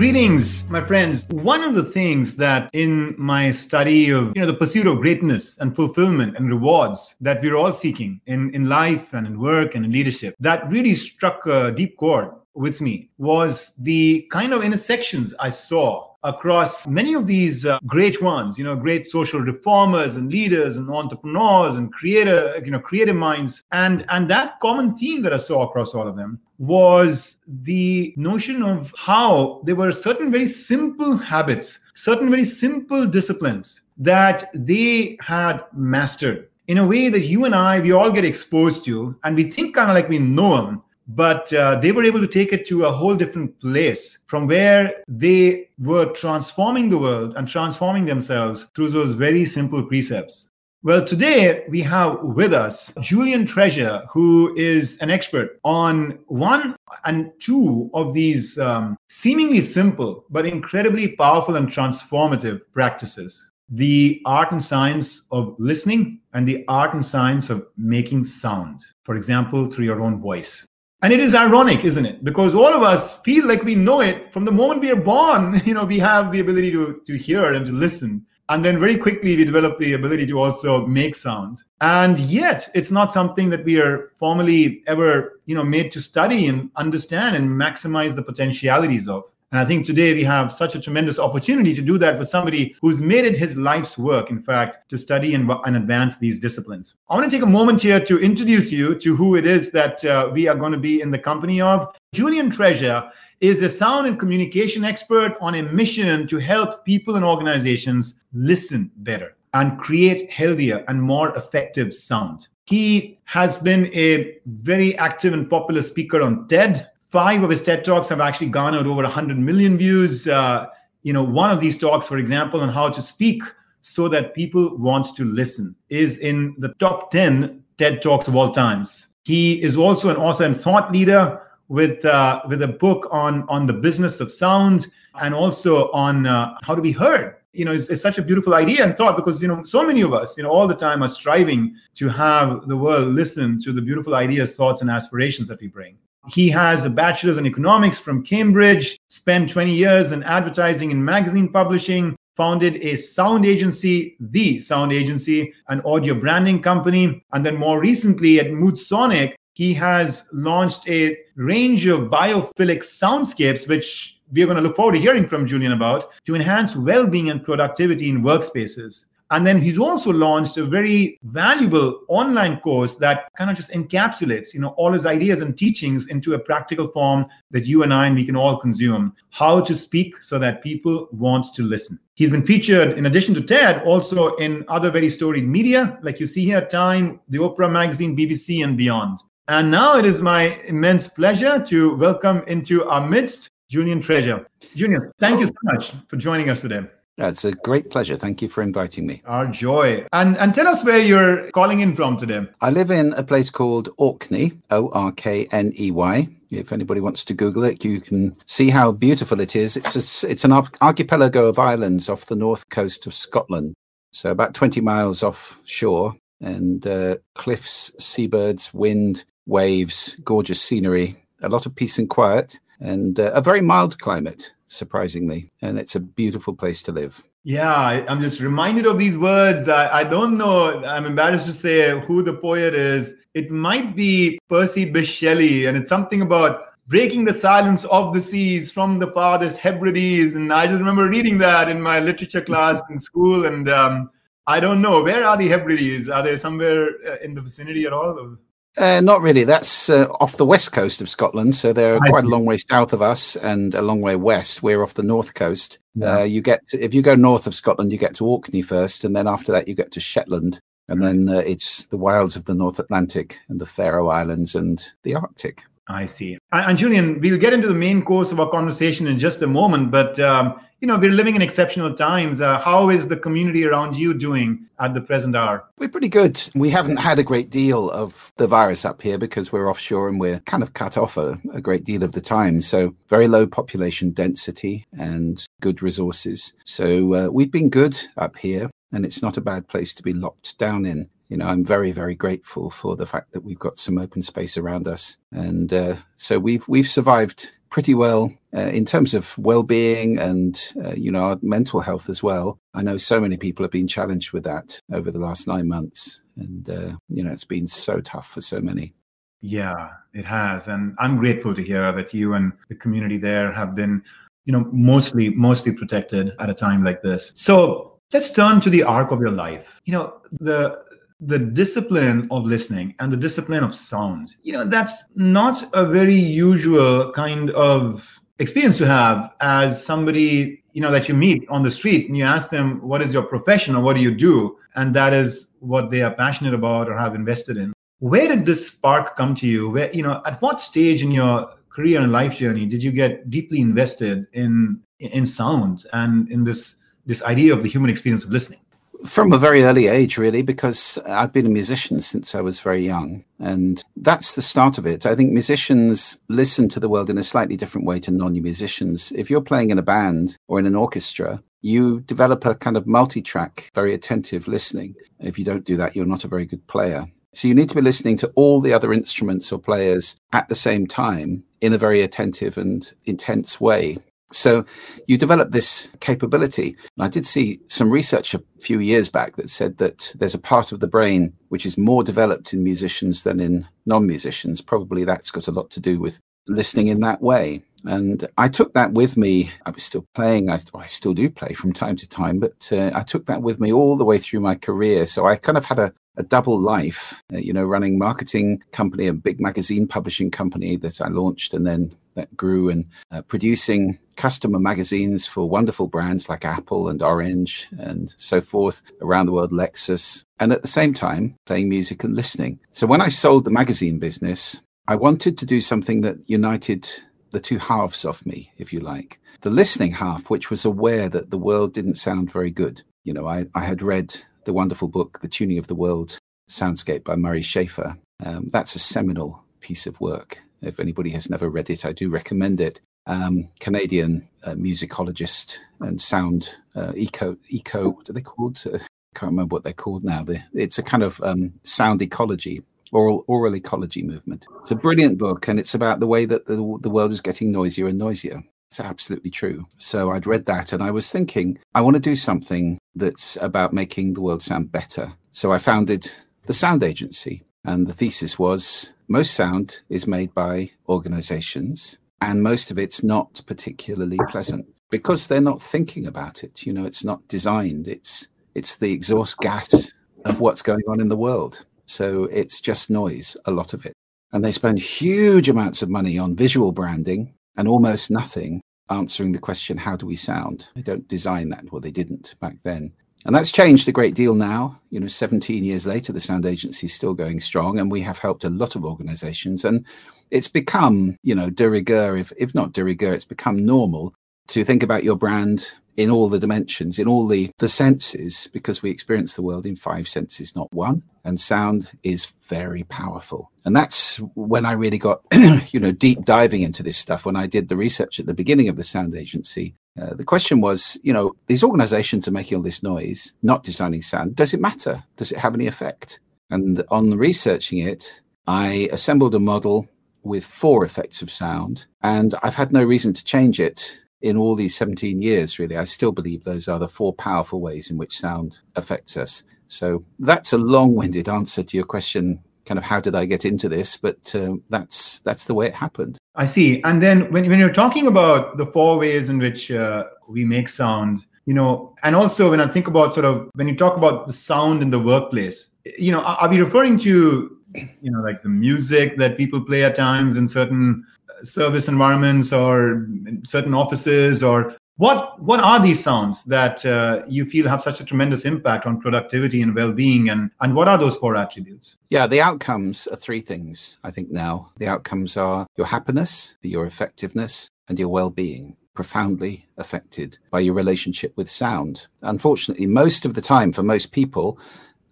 Greetings, my friends. One of the things that in my study of, you know, the pursuit of greatness and fulfillment and rewards that we're all seeking in, in life and in work and in leadership, that really struck a deep chord with me was the kind of intersections I saw across many of these uh, great ones, you know, great social reformers and leaders and entrepreneurs and creator, you know, creative minds. And and that common theme that I saw across all of them was the notion of how there were certain very simple habits, certain very simple disciplines that they had mastered in a way that you and I, we all get exposed to, and we think kind of like we know them, but uh, they were able to take it to a whole different place from where they were transforming the world and transforming themselves through those very simple precepts. Well, today we have with us Julian Treasure, who is an expert on one and two of these um, seemingly simple but incredibly powerful and transformative practices the art and science of listening and the art and science of making sound, for example, through your own voice. And it is ironic, isn't it? Because all of us feel like we know it from the moment we are born. You know, we have the ability to, to hear and to listen. And then very quickly, we develop the ability to also make sound. And yet, it's not something that we are formally ever, you know, made to study and understand and maximize the potentialities of. And I think today we have such a tremendous opportunity to do that with somebody who's made it his life's work, in fact, to study and, and advance these disciplines. I want to take a moment here to introduce you to who it is that uh, we are going to be in the company of. Julian Treasure is a sound and communication expert on a mission to help people and organizations listen better and create healthier and more effective sound. He has been a very active and popular speaker on TED, five of his TED talks have actually garnered over 100 million views. Uh, you know, one of these talks, for example, on how to speak so that people want to listen, is in the top 10 TED talks of all times. He is also an author and thought leader with uh, with a book on on the business of sound and also on uh, how to be heard. You know, it's, it's such a beautiful idea and thought because you know so many of us, you know, all the time are striving to have the world listen to the beautiful ideas, thoughts, and aspirations that we bring. He has a bachelor's in economics from Cambridge, spent 20 years in advertising and magazine publishing, founded a sound agency, the sound agency, an audio branding company. And then more recently at Moodsonic, he has launched a range of biophilic soundscapes, which we are going to look forward to hearing from Julian about to enhance well being and productivity in workspaces. And then he's also launched a very valuable online course that kind of just encapsulates, you know, all his ideas and teachings into a practical form that you and I and we can all consume. How to speak so that people want to listen. He's been featured in addition to TED also in other very storied media, like you see here, Time, the Oprah magazine, BBC, and beyond. And now it is my immense pleasure to welcome into our midst Julian Treasure. Julian, thank you so much for joining us today. It's a great pleasure. Thank you for inviting me. Our joy. And and tell us where you're calling in from today. I live in a place called Orkney, O R K N E Y. If anybody wants to Google it, you can see how beautiful it is. It's a, it's an archipelago of islands off the north coast of Scotland, so about 20 miles offshore, and uh, cliffs, seabirds, wind, waves, gorgeous scenery, a lot of peace and quiet, and uh, a very mild climate surprisingly. And it's a beautiful place to live. Yeah, I, am just reminded of these words. I, I don't know, I'm embarrassed to say who the poet is. It might be Percy Bysshe Shelley, and it's something about breaking the silence of the seas from the farthest Hebrides. And I just remember reading that in my literature class in school. And um, I don't know, where are the Hebrides? Are they somewhere uh, in the vicinity at all? Uh, not really. That's uh, off the west coast of Scotland, so they're quite a long way south of us and a long way west. We're off the north coast. Yeah. Uh, you get to, if you go north of Scotland, you get to Orkney first, and then after that, you get to Shetland, and then uh, it's the wilds of the North Atlantic and the Faroe Islands and the Arctic. I see. And, Julian, we'll get into the main course of our conversation in just a moment, but um, you know we're living in exceptional times. Uh, how is the community around you doing at the present hour? We're pretty good. We haven't had a great deal of the virus up here because we're offshore and we're kind of cut off a, a great deal of the time. So very low population density and good resources. So uh, we've been good up here and it's not a bad place to be locked down in. You know, I'm very, very grateful for the fact that we've got some open space around us, and uh, so we've we've survived pretty well uh, in terms of well-being and uh, you know our mental health as well. I know so many people have been challenged with that over the last nine months, and uh, you know it's been so tough for so many. Yeah, it has, and I'm grateful to hear that you and the community there have been, you know, mostly mostly protected at a time like this. So let's turn to the arc of your life. You know, the the discipline of listening and the discipline of sound. You know, that's not a very usual kind of experience to have as somebody, you know, that you meet on the street and you ask them, what is your profession or what do you do? And that is what they are passionate about or have invested in. Where did this spark come to you? Where, you know, at what stage in your career and life journey did you get deeply invested in in sound and in this this idea of the human experience of listening? From a very early age, really, because I've been a musician since I was very young. And that's the start of it. I think musicians listen to the world in a slightly different way to non musicians. If you're playing in a band or in an orchestra, you develop a kind of multi track, very attentive listening. If you don't do that, you're not a very good player. So you need to be listening to all the other instruments or players at the same time in a very attentive and intense way. So you develop this capability. And I did see some research a few years back that said that there's a part of the brain which is more developed in musicians than in non musicians. Probably that's got a lot to do with listening in that way. And I took that with me. I was still playing. I, I still do play from time to time, but uh, I took that with me all the way through my career. So I kind of had a, a double life, uh, you know, running marketing company, a big magazine publishing company that I launched and then that grew and uh, producing customer magazines for wonderful brands like Apple and Orange and so forth around the world, Lexus, and at the same time playing music and listening. So when I sold the magazine business, I wanted to do something that united the two halves of me, if you like. The listening half, which was aware that the world didn't sound very good. You know, I, I had read the wonderful book, The Tuning of the World Soundscape by Murray Schafer. Um, that's a seminal piece of work. If anybody has never read it, I do recommend it. Um, Canadian uh, musicologist and sound uh, eco eco what are they called? I can't remember what they're called now. It's a kind of um, sound ecology, aural aural ecology movement. It's a brilliant book, and it's about the way that the, the world is getting noisier and noisier. It's absolutely true. So I'd read that, and I was thinking, I want to do something that's about making the world sound better. So I founded the Sound Agency, and the thesis was most sound is made by organizations and most of it's not particularly pleasant because they're not thinking about it you know it's not designed it's it's the exhaust gas of what's going on in the world so it's just noise a lot of it and they spend huge amounts of money on visual branding and almost nothing answering the question how do we sound they don't design that well they didn't back then and that's changed a great deal now. You know, 17 years later, the sound agency is still going strong, and we have helped a lot of organizations. And it's become, you know, de rigueur, if, if not de rigueur, it's become normal to think about your brand in all the dimensions, in all the, the senses, because we experience the world in five senses, not one. And sound is very powerful. And that's when I really got, you know, deep diving into this stuff. When I did the research at the beginning of the sound agency, uh, the question was, you know, these organizations are making all this noise, not designing sound. Does it matter? Does it have any effect? And on researching it, I assembled a model with four effects of sound, and I've had no reason to change it in all these 17 years, really. I still believe those are the four powerful ways in which sound affects us. So that's a long winded answer to your question kind of how did I get into this? But uh, that's that's the way it happened. I see. And then when when you're talking about the four ways in which uh, we make sound, you know, and also when I think about sort of when you talk about the sound in the workplace, you know, are we referring to you know like the music that people play at times in certain service environments or certain offices or what what are these sounds that uh, you feel have such a tremendous impact on productivity and well-being? And and what are those four attributes? Yeah the outcomes are three things i think now. The outcomes are your happiness your effectiveness and your well-being profoundly affected by your relationship with sound. Unfortunately most of the time for most people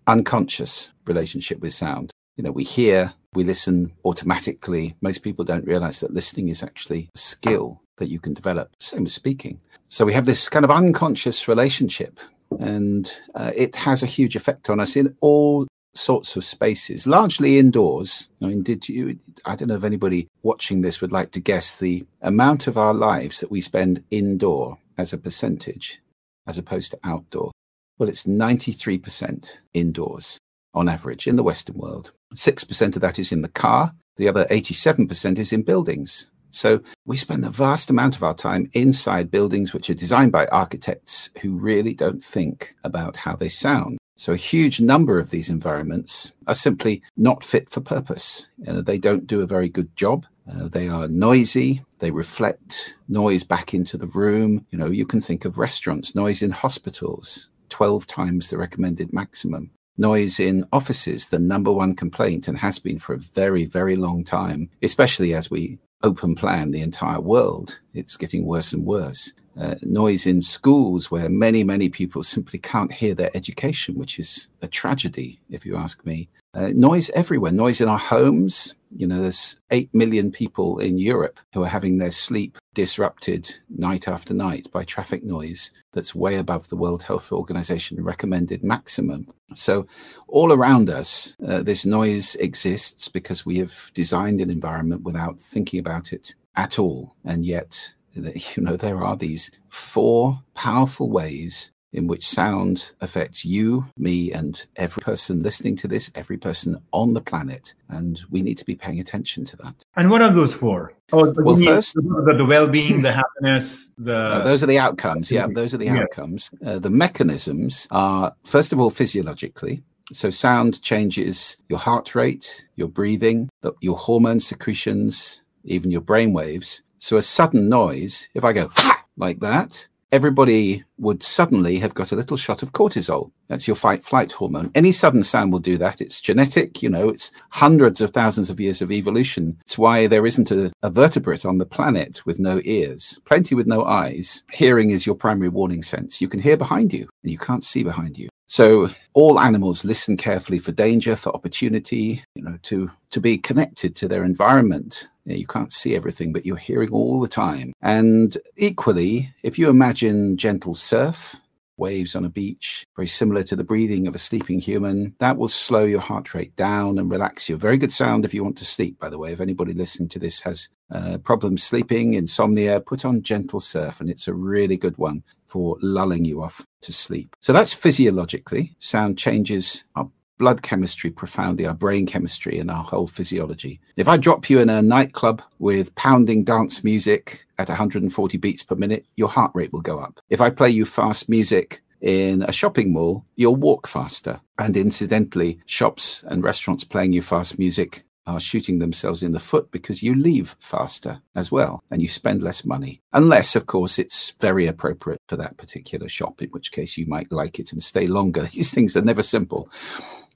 unconscious relationship with sound. You know we hear we listen automatically most people don't realize that listening is actually a skill that you can develop same as speaking so we have this kind of unconscious relationship, and uh, it has a huge effect on us in all sorts of spaces, largely indoors. I mean, did you? I don't know if anybody watching this would like to guess the amount of our lives that we spend indoor as a percentage, as opposed to outdoor. Well, it's 93% indoors on average in the Western world. 6% of that is in the car, the other 87% is in buildings. So we spend the vast amount of our time inside buildings which are designed by architects who really don't think about how they sound. So a huge number of these environments are simply not fit for purpose. You know, they don't do a very good job. Uh, they are noisy. They reflect noise back into the room. You know, you can think of restaurants, noise in hospitals, 12 times the recommended maximum. Noise in offices, the number one complaint, and has been for a very, very long time, especially as we open plan the entire world. It's getting worse and worse. Uh, noise in schools where many, many people simply can't hear their education, which is a tragedy, if you ask me. Uh, noise everywhere, noise in our homes. You know, there's 8 million people in Europe who are having their sleep disrupted night after night by traffic noise that's way above the World Health Organization recommended maximum. So, all around us, uh, this noise exists because we have designed an environment without thinking about it at all. And yet, you know, there are these four powerful ways in which sound affects you, me, and every person listening to this, every person on the planet. And we need to be paying attention to that. And what are those for? Oh, well, first, the, the well-being, the happiness, the uh, those are the outcomes. Yeah, those are the yeah. outcomes. Uh, the mechanisms are first of all physiologically. So sound changes your heart rate, your breathing, the, your hormone secretions, even your brain waves. So a sudden noise, if I go like that, everybody would suddenly have got a little shot of cortisol. That's your fight flight hormone. Any sudden sound will do that. It's genetic, you know, it's hundreds of thousands of years of evolution. It's why there isn't a, a, vertebrate on the planet with no ears, plenty with no eyes. Hearing is your primary warning sense. You can hear behind you and you can't see behind you. So all animals listen carefully for danger, for opportunity, you know, to to be connected to their environment. You, know, you, can't see everything, but you're hearing all the time. And equally, if you imagine gentle surf, waves on a beach, very similar to the breathing of a sleeping human. That will slow your heart rate down and relax you. Very good sound if you want to sleep, by the way. If anybody listening to this has uh, problems sleeping, insomnia, put on gentle surf, and it's a really good one for lulling you off to sleep. So that's physiologically. Sound changes our blood chemistry profoundly, our brain chemistry, and our whole physiology. If I drop you in a nightclub with pounding dance music at 140 beats per minute, your heart rate will go up. If I play you fast music in a shopping mall, you'll walk faster. And incidentally, shops and restaurants playing you fast music are shooting themselves in the foot because you leave faster as well and you spend less money. Unless, of course, it's very appropriate for that particular shop, in which case you might like it and stay longer. These things are never simple.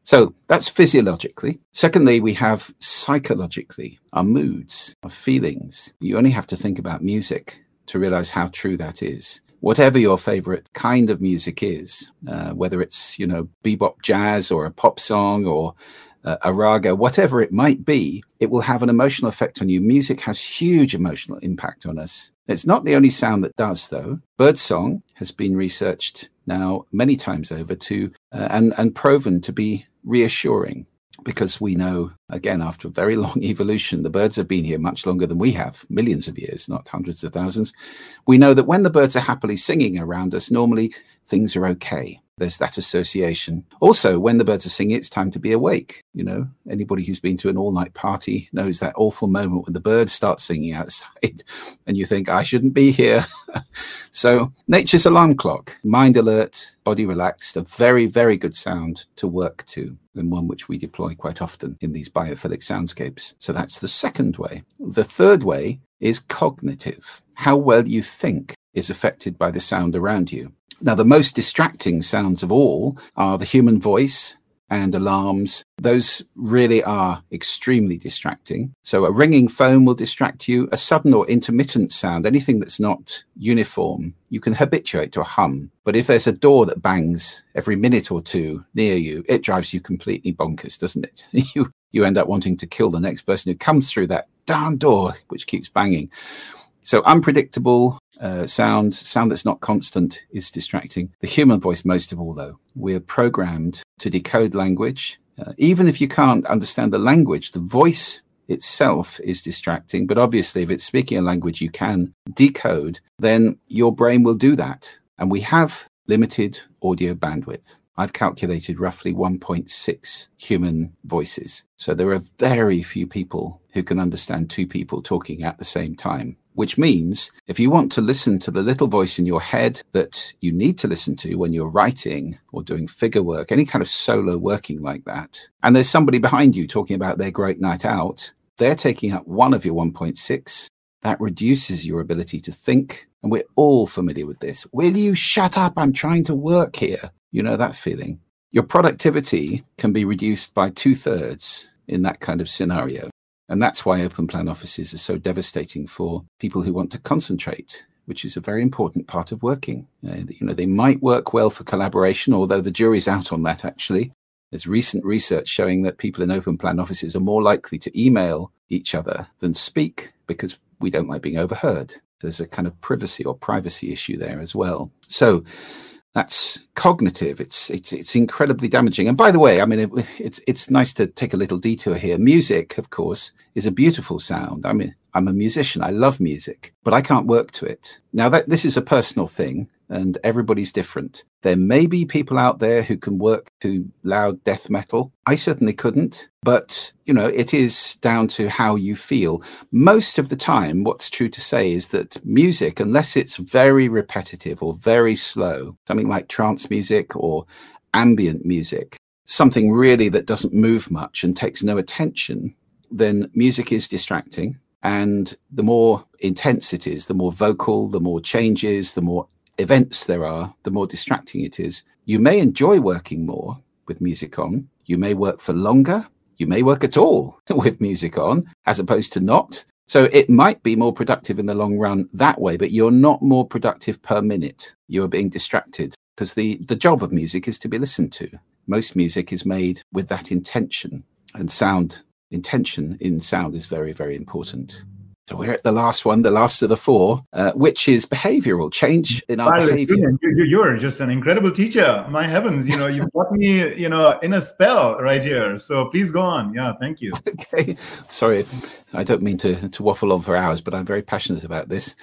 So that's physiologically. Secondly, we have psychologically our moods, our feelings. You only have to think about music to realize how true that is. Whatever your favorite kind of music is, uh, whether it's, you know, bebop jazz or a pop song or uh, a raga, whatever it might be, it will have an emotional effect on you. Music has huge emotional impact on us. It's not the only sound that does, though. Birdsong has been researched now many times over to uh, and and proven to be reassuring because we know, again, after a very long evolution, the birds have been here much longer than we have, millions of years, not hundreds of thousands. We know that when the birds are happily singing around us, normally things are okay. There's that association. Also, when the birds are singing, it's time to be awake. You know, anybody who's been to an all night party knows that awful moment when the birds start singing outside and you think, I shouldn't be here. so, nature's alarm clock, mind alert, body relaxed, a very, very good sound to work to and one which we deploy quite often in these biophilic soundscapes. So that's the second way. The third way is cognitive. How well you think is affected by the sound around you. Now, the most distracting sounds of all are the human voice and alarms. Those really are extremely distracting. So, a ringing phone will distract you. A sudden or intermittent sound, anything that's not uniform, you can habituate to a hum. But if there's a door that bangs every minute or two near you, it drives you completely bonkers, doesn't it? you, you end up wanting to kill the next person who comes through that darn door, which keeps banging. So, unpredictable, uh, sound, sound that's not constant is distracting. The human voice, most of all, though, we're programmed to decode language Uh, even if you can't understand the language, the voice itself is distracting. But obviously, if it's speaking a language you can decode, then your brain will do that. And we have limited audio bandwidth. I've calculated roughly 1.6 human voices. So there are very few people who can understand two people talking at the same time. Which means if you want to listen to the little voice in your head that you need to listen to when you're writing or doing figure work, any kind of solo working like that, and there's somebody behind you talking about their great night out, they're taking up one of your 1.6. That reduces your ability to think. And we're all familiar with this. Will you shut up? I'm trying to work here. You know that feeling. Your productivity can be reduced by two thirds in that kind of scenario. And that's why open plan offices are so devastating for people who want to concentrate, which is a very important part of working. Uh, you know, they might work well for collaboration, although the jury's out on that actually. There's recent research showing that people in open plan offices are more likely to email each other than speak because we don't like being overheard. There's a kind of privacy or privacy issue there as well. So that's cognitive. It's it's it's incredibly damaging. And by the way, I mean it, it's it's nice to take a little detour here. Music, of course, is a beautiful sound. I mean, I'm a musician. I love music, but I can't work to it. Now that this is a personal thing, and everybody's different. There may be people out there who can work to loud death metal. I certainly couldn't, but you know, it is down to how you feel. Most of the time, what's true to say is that music, unless it's very repetitive or very slow, something like trance music or ambient music, something really that doesn't move much and takes no attention, then music is distracting. And the more intense it is, the more vocal, the more changes, the more events there are, the more distracting it is. You may enjoy working more with music on. You may work for longer. You may work at all with music on, as opposed to not. So it might be more productive in the long run that way, but you're not more productive per minute. You're being distracted because the, the job of music is to be listened to. Most music is made with that intention, and sound intention in sound is very, very important. So we're at the last one, the last of the four, uh, which is behavioral change in our behavior. You, are just an incredible teacher. My heavens, you know, you've got me, you know, in a spell right here. So please go on. Yeah, thank you. Okay. Sorry, I don't mean to, to waffle on for hours, but I'm very passionate about this.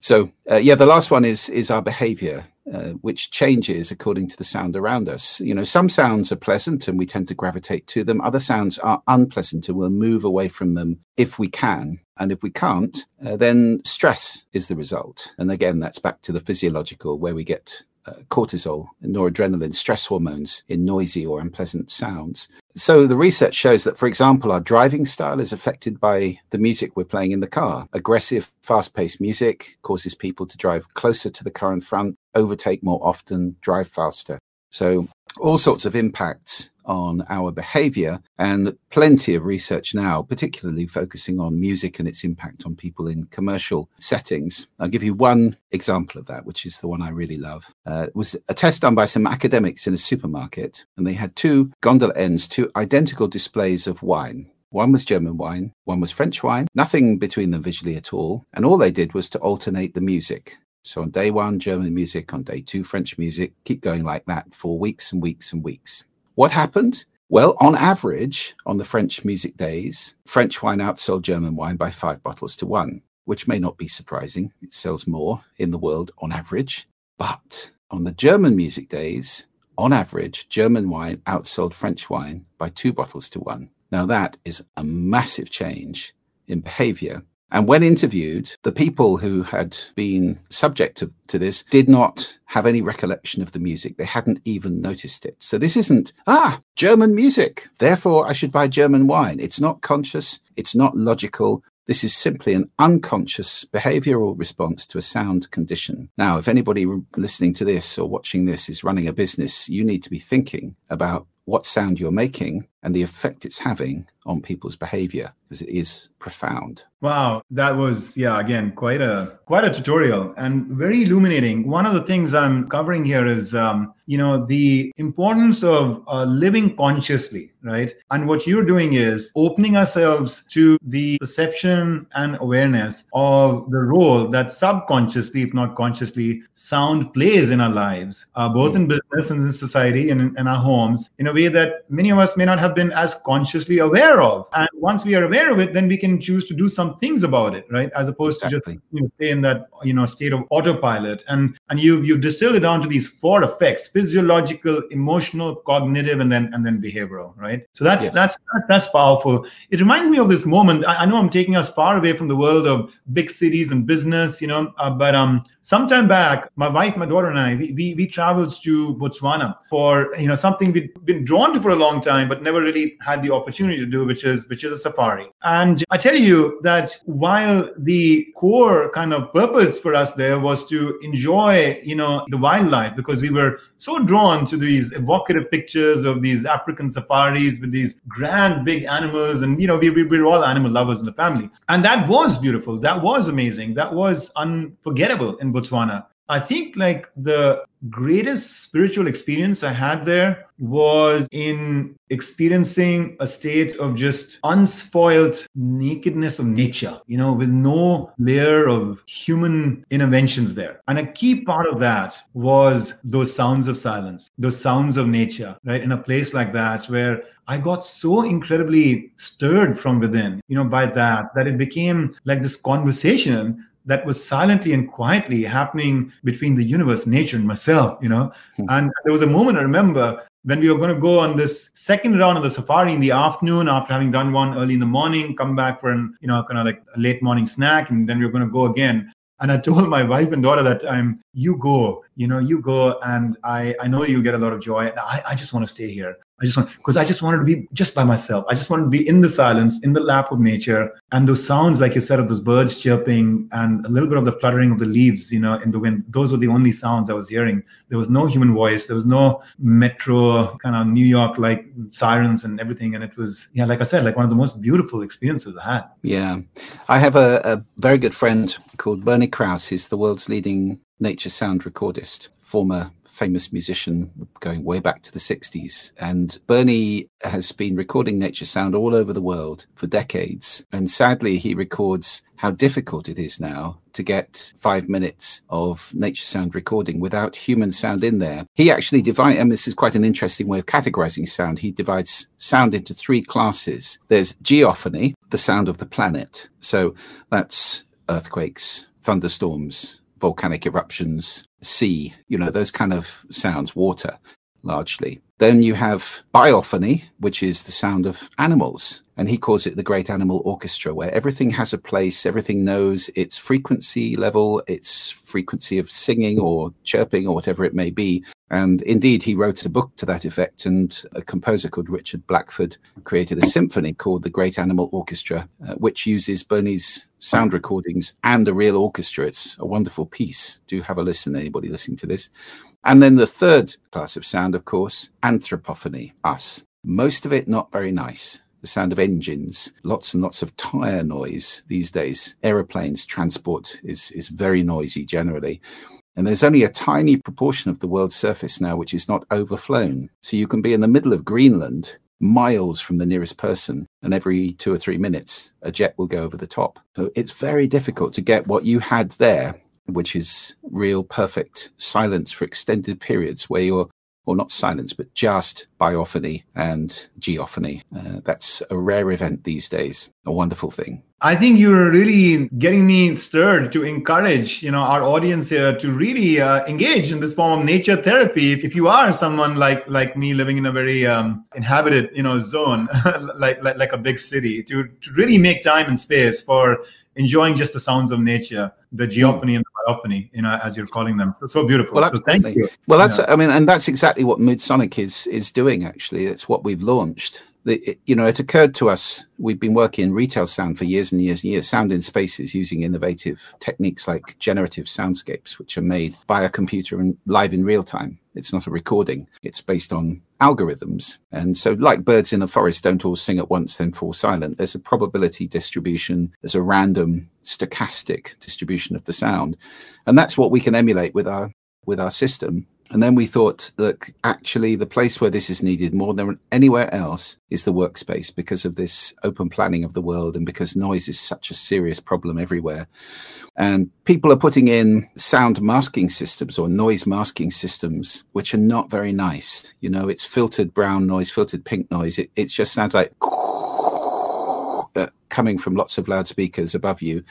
So uh, yeah, the last one is is our behavior. Uh, which changes according to the sound around us. You know, some sounds are pleasant and we tend to gravitate to them. Other sounds are unpleasant and we'll move away from them if we can. And if we can't, uh, then stress is the result. And again, that's back to the physiological, where we get Uh, cortisol, noradrenaline, stress hormones in noisy or unpleasant sounds. So the research shows that, for example, our driving style is affected by the music we're playing in the car. Aggressive, fast paced music causes people to drive closer to the car in front, overtake more often, drive faster. So all sorts of impacts on our behavior and plenty of research now, particularly focusing on music and its impact on people in commercial settings. I'll give you one example of that, which is the one I really love. Uh, it was a test done by some academics in a supermarket, and they had two gondola ends, two identical displays of wine. One was German wine, one was French wine, nothing between them visually at all. And all they did was to alternate the music. So on day one, German music, on day two, French music, keep going like that for weeks and weeks and weeks. What happened? Well, on average, on the French music days, French wine outsold German wine by five bottles to one, which may not be surprising. It sells more in the world on average. But on the German music days, on average, German wine outsold French wine by two bottles to one. Now, that is a massive change in behavior and when interviewed, the people who had been subject to, to, this did not have any recollection of the music. They hadn't even noticed it. So this isn't, ah, German music. Therefore, I should buy German wine. It's not conscious. It's not logical. This is simply an unconscious behavioral response to a sound condition. Now, if anybody listening to this or watching this is running a business, you need to be thinking about what sound you're making and the effect it's having on people's behavior because it is profound. Wow, that was yeah again quite a quite a tutorial and very illuminating. One of the things I'm covering here is um, you know the importance of uh, living consciously, right? And what you're doing is opening ourselves to the perception and awareness of the role that subconsciously, if not consciously, sound plays in our lives, uh, both in business and in society and in, in our homes, in a way that many of us may not have been as consciously aware of. And once we are aware of it, then we can choose to do some things about it, right? As opposed exactly. to just you know, stay in that you know state of autopilot. And and you you distill it down to these four effects: physiological, emotional, cognitive, and then and then behavioral, right? So that's yes. that's that's powerful. It reminds me of this moment. I, I, know I'm taking us far away from the world of big cities and business, you know, uh, but um, sometime back, my wife, my daughter, and I, we, we we traveled to Botswana for you know something we'd been drawn to for a long time, but never really had the opportunity to do, which is which is a safari. And I tell you that while the core kind of purpose for us there was to enjoy, you know, the wildlife because we were so drawn to these evocative pictures of these African safaris with these grand big animals. And, you know, we, we, we're all animal lovers in the family. And that was beautiful. That was amazing. That was unforgettable in Botswana. I think like the greatest spiritual experience I had there was in experiencing a state of just unspoiled nakedness of nature, you know, with no layer of human interventions there. And a key part of that was those sounds of silence, those sounds of nature, right? In a place like that where I got so incredibly stirred from within, you know, by that, that it became like this conversation that was silently and quietly happening between the universe, nature, and myself, you know. Hmm. And there was a moment I remember when we were going to go on this second round of the safari in the afternoon after having done one early in the morning, come back for an, you know, kind of like a late morning snack, and then we were going to go again. And I told my wife and daughter that time, you go, you know, you go, and I, I know you'll get a lot of joy. I, I just want to stay here. I just want because I just wanted to be just by myself. I just wanted to be in the silence, in the lap of nature, and those sounds, like you said, of those birds chirping and a little bit of the fluttering of the leaves, you know, in the wind. Those were the only sounds I was hearing. There was no human voice. There was no metro kind of New York like sirens and everything. And it was, yeah, like I said, like one of the most beautiful experiences I had. Yeah, I have a, a very good friend called Bernie Krause. He's the world's leading nature sound recordist, former famous musician going way back to the 60s. And Bernie has been recording nature sound all over the world for decades. And sadly, he records how difficult it is now to get five minutes of nature sound recording without human sound in there. He actually divides, and this is quite an interesting way of categorizing sound. He divides sound into three classes there's geophony, the sound of the planet. So that's earthquakes, thunderstorms, volcanic eruptions, sea, you know, those kind of sounds, water largely. Then you have biophony, which is the sound of animals. And he calls it the great animal orchestra, where everything has a place, everything knows its frequency level, its frequency of singing or chirping or whatever it may be. And indeed, he wrote a book to that effect, and a composer called Richard Blackford created a symphony called the Great Animal Orchestra, uh, which uses Bernie's sound recordings and a real orchestra. It's a wonderful piece. Do have a listen, anybody listening to this. And then the third class of sound, of course, anthropophony, us. Most of it not very nice. The sound of engines, lots and lots of tire noise these days. Aeroplanes, transport is, is very noisy generally. And there's only a tiny proportion of the world's surface now which is not overflown. So you can be in the middle of Greenland, miles from the nearest person, and every two or three minutes, a jet will go over the top. So it's very difficult to get what you had there which is real perfect silence for extended periods where you're or not silence, but just biophony and geophony. Uh, that's a rare event these days, a wonderful thing. I think you're really getting me stirred to encourage, you know, our audience here to really uh, engage in this form of nature therapy. If, if you are someone like like me, living in a very um, inhabited, you know, zone, like, like like a big city, to to really make time and space for enjoying just the sounds of nature, the geophony and the you know, as you're calling them. So beautiful. Well, so thank you. Well, that's, yeah. I mean, and that's exactly what Moodsonic is is doing. Actually, it's what we've launched. The, you know, it occurred to us. We've been working in retail sound for years and years and years. Sound in spaces using innovative techniques like generative soundscapes, which are made by a computer and live in real time. It's not a recording. It's based on algorithms. And so, like birds in the forest don't all sing at once, then fall silent, there's a probability distribution, there's a random stochastic distribution of the sound. And that's what we can emulate with our with our system and then we thought that actually the place where this is needed more than anywhere else is the workspace because of this open planning of the world and because noise is such a serious problem everywhere. And people are putting in sound masking systems or noise masking systems, which are not very nice. You know, it's filtered brown noise, filtered pink noise. It, it just sounds like coming from lots of loudspeakers above you.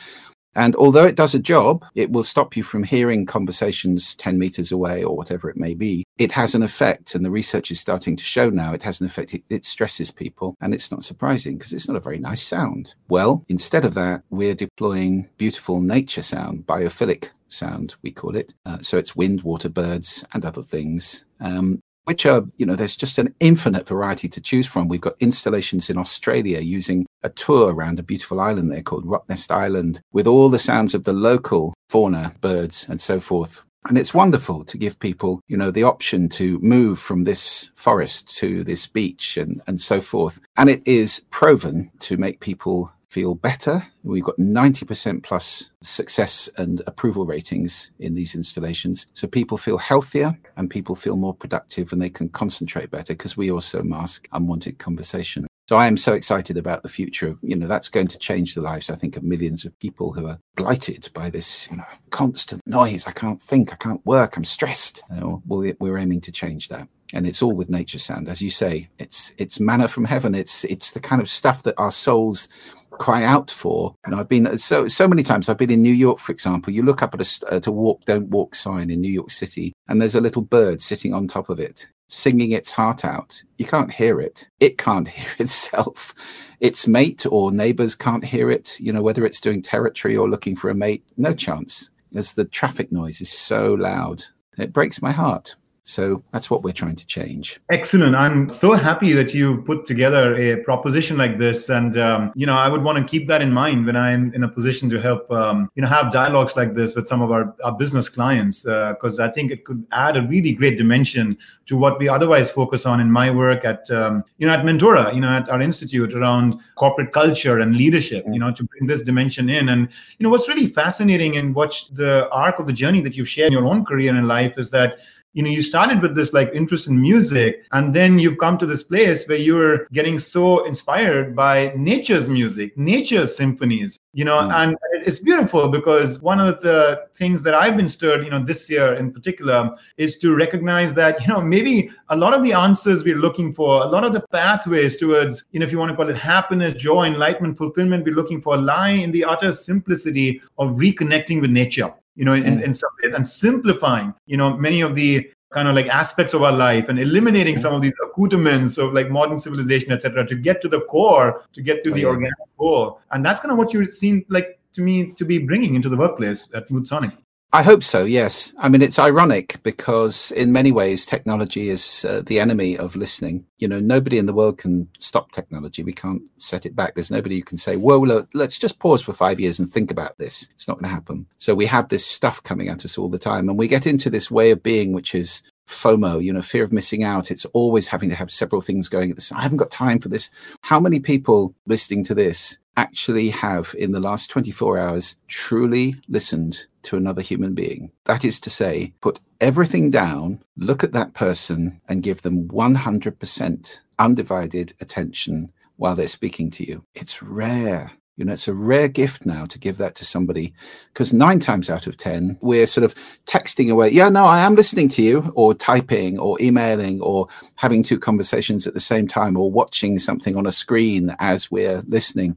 And although it does a job, it will stop you from hearing conversations 10 meters away or whatever it may be. It has an effect, and the research is starting to show now it has an effect. It, it stresses people, and it's not surprising because it's not a very nice sound. Well, instead of that, we're deploying beautiful nature sound, biophilic sound, we call it. Uh, so it's wind, water, birds, and other things. Um, which are, you know, there's just an infinite variety to choose from. We've got installations in Australia using a tour around a beautiful island there called Rottnest Island with all the sounds of the local fauna, birds, and so forth. And it's wonderful to give people, you know, the option to move from this forest to this beach and, and so forth. And it is proven to make people feel better. We've got 90% plus success and approval ratings in these installations. So people feel healthier and people feel more productive and they can concentrate better because we also mask unwanted conversation. So I am so excited about the future of, you know, that's going to change the lives, I think, of millions of people who are blighted by this, you know, constant noise. I can't think, I can't work, I'm stressed. Uh, you know, we're aiming to change that and it's all with nature sound as you say it's it's manna from heaven it's it's the kind of stuff that our souls cry out for. And I've been so so many times. I've been in New York, for example. You look up at a, at a walk don't walk sign in New York City, and there's a little bird sitting on top of it, singing its heart out. You can't hear it. It can't hear itself. Its mate or neighbors can't hear it. You know whether it's doing territory or looking for a mate. No chance, as the traffic noise is so loud. It breaks my heart. So that's what we're trying to change. Excellent. I'm so happy that you put together a proposition like this, and um, you know, I would want to keep that in mind when I'm in a position to help, um, you know, have dialogues like this with some of our, our business clients, because uh, I think it could add a really great dimension to what we otherwise focus on in my work at, um, you know, at Mentora, you know, at our institute around corporate culture and leadership, you know, to bring this dimension in. And you know, what's really fascinating and watch the arc of the journey that you've shared in your own career and life is that you know you started with this like interest in music and then you've come to this place where you're getting so inspired by nature's music nature's symphonies you know mm. and it's beautiful because one of the things that i've been stirred you know this year in particular is to recognize that you know maybe a lot of the answers we're looking for a lot of the pathways towards you know if you want to call it happiness joy enlightenment fulfillment we're looking for lie in the utter simplicity of reconnecting with nature you know, in, mm. in some ways, and simplifying, you know, many of the kind of like aspects of our life and eliminating mm. some of these accoutrements of like modern civilization, etc., to get to the core, to get to oh, the yeah. organic core. And that's kind of what you seem like to me to be bringing into the workplace at Moodsonic. I hope so, yes. I mean, it's ironic because in many ways, technology is uh, the enemy of listening. You know, nobody in the world can stop technology. We can't set it back. There's nobody who can say, whoa, look, let's just pause for five years and think about this. It's not going to happen. So we have this stuff coming at us all the time. And we get into this way of being, which is FOMO, you know, fear of missing out. It's always having to have several things going at the same. I haven't got time for this. How many people listening to this actually have, in the last 24 hours, truly listened to another human being? That is to say, put everything down, look at that person, and give them 100% undivided attention while they're speaking to you. It's rare. You know, it's a rare gift now to give that to somebody because nine times out of 10, we're sort of texting away. Yeah, no, I am listening to you, or typing, or emailing, or having two conversations at the same time, or watching something on a screen as we're listening,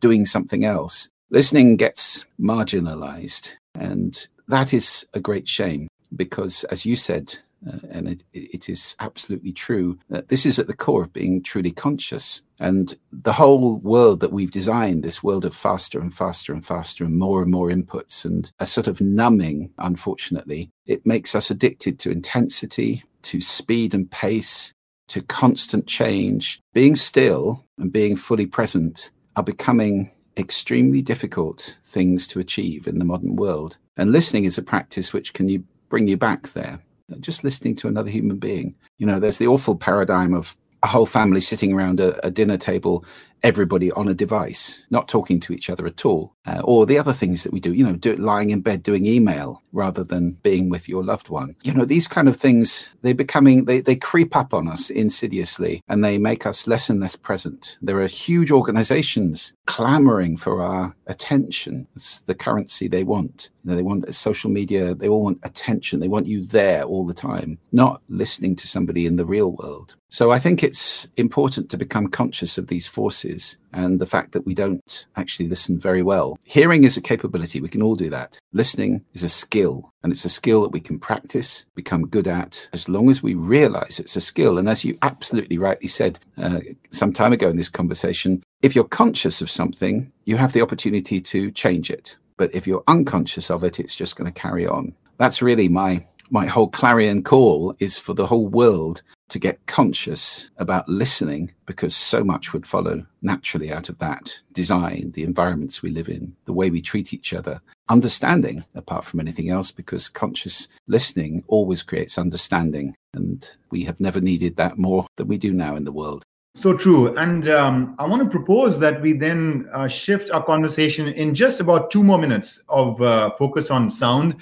doing something else. Listening gets marginalized. And that is a great shame because, as you said, uh, and it, it is absolutely true that this is at the core of being truly conscious. And the whole world that we've designed, this world of faster and faster and faster and more and more inputs and a sort of numbing, unfortunately, it makes us addicted to intensity, to speed and pace, to constant change. Being still and being fully present are becoming extremely difficult things to achieve in the modern world. And listening is a practice which can you bring you back there just listening to another human being. You know, there's the awful paradigm of a whole family sitting around a, a dinner table everybody on a device, not talking to each other at all. Uh, or the other things that we do, you know, do, lying in bed doing email rather than being with your loved one. You know, these kind of things, they're becoming, they, they creep up on us insidiously and they make us less and less present. There are huge organizations clamoring for our attention. It's the currency they want. You know, they want social media, they all want attention. They want you there all the time, not listening to somebody in the real world. So I think it's important to become conscious of these forces and the fact that we don't actually listen very well. Hearing is a capability. We can all do that. Listening is a skill, and it's a skill that we can practice, become good at, as long as we realize it's a skill. And as you absolutely rightly said uh, some time ago in this conversation, if you're conscious of something, you have the opportunity to change it. But if you're unconscious of it, it's just going to carry on. That's really my my whole clarion call is for the whole world to get conscious about listening because so much would follow naturally out of that design, the environments we live in, the way we treat each other, understanding apart from anything else, because conscious listening always creates understanding. And we have never needed that more than we do now in the world. So true. And um, I want to propose that we then uh, shift our conversation in just about two more minutes of uh, focus on sound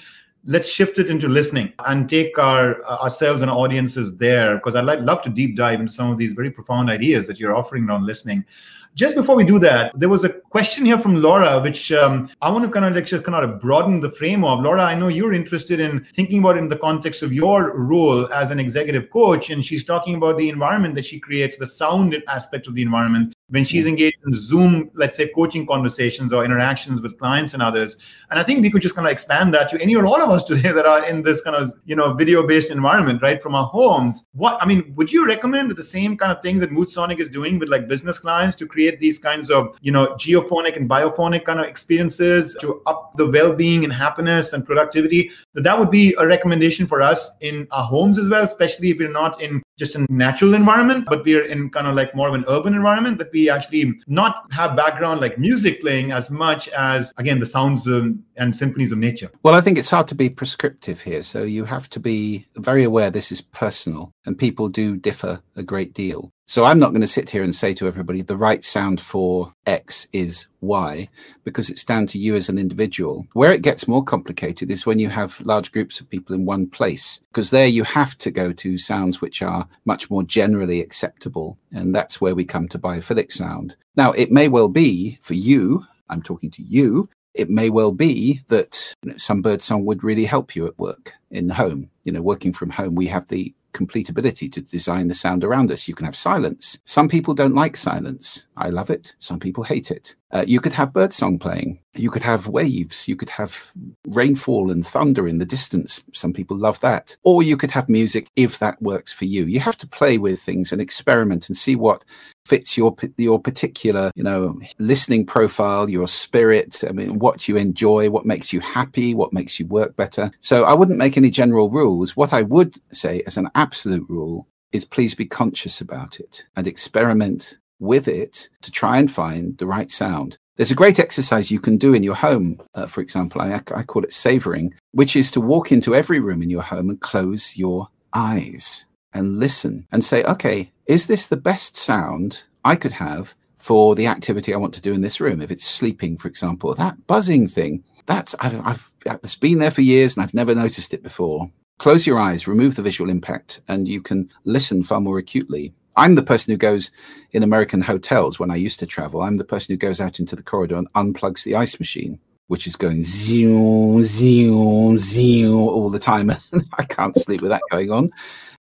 let's shift it into listening and take our uh, ourselves and audiences there because I'd like, love to deep dive into some of these very profound ideas that you're offering around listening. Just before we do that, there was a question here from Laura, which um, I want to kind of like just kind of broaden the frame of. Laura, I know you're interested in thinking about in the context of your role as an executive coach, and she's talking about the environment that she creates, the sound aspect of the environment when she's engaged in Zoom, let's say coaching conversations or interactions with clients and others. And I think we could just kind of expand that to any or all of us today that are in this kind of, you know, video-based environment, right? From our homes. What I mean, would you recommend the same kind of thing that Moodsonic is doing with like business clients to create these kinds of, you know, geophonic and biophonic kind of experiences to up the well-being and happiness and productivity? That that would be a recommendation for us in our homes as well, especially if we're not in just a natural environment, but we're in kind of like more of an urban environment that we actually not have background like music playing as much as, again, the sounds of, and symphonies of nature. Well, I think it's hard to be prescriptive here. So you have to be very aware this is personal and people do differ a great deal. So I'm not going to sit here and say to everybody the right sound for X is Y because it's down to you as an individual. Where it gets more complicated is when you have large groups of people in one place because there you have to go to sounds which are much more generally acceptable. And that's where we come to biophilic sound. Now, it may well be for you, I'm talking to you, it may well be that you know, some bird song would really help you at work in the home. You know, working from home, we have the complete ability to design the sound around us. You can have silence. Some people don't like silence. I love it. Some people hate it. Uh, you could have birdsong playing. You could have waves. You could have rainfall and thunder in the distance. Some people love that. Or you could have music if that works for you. You have to play with things and experiment and see what fits your your particular, you know, listening profile, your spirit. I mean, what you enjoy, what makes you happy, what makes you work better. So I wouldn't make any general rules. What I would say as an absolute rule is please be conscious about it and experiment with it to try and find the right sound. There's a great exercise you can do in your home, uh, for example, I, I call it savoring, which is to walk into every room in your home and close your eyes and listen and say, okay, is this the best sound I could have for the activity I want to do in this room? If it's sleeping, for example, that buzzing thing, that's I've, I've it's been there for years and I've never noticed it before. Close your eyes, remove the visual impact, and you can listen far more acutely I'm the person who goes in American hotels when I used to travel. I'm the person who goes out into the corridor and unplugs the ice machine, which is going zoom, zoom, zoom all the time. I can't sleep with that going on.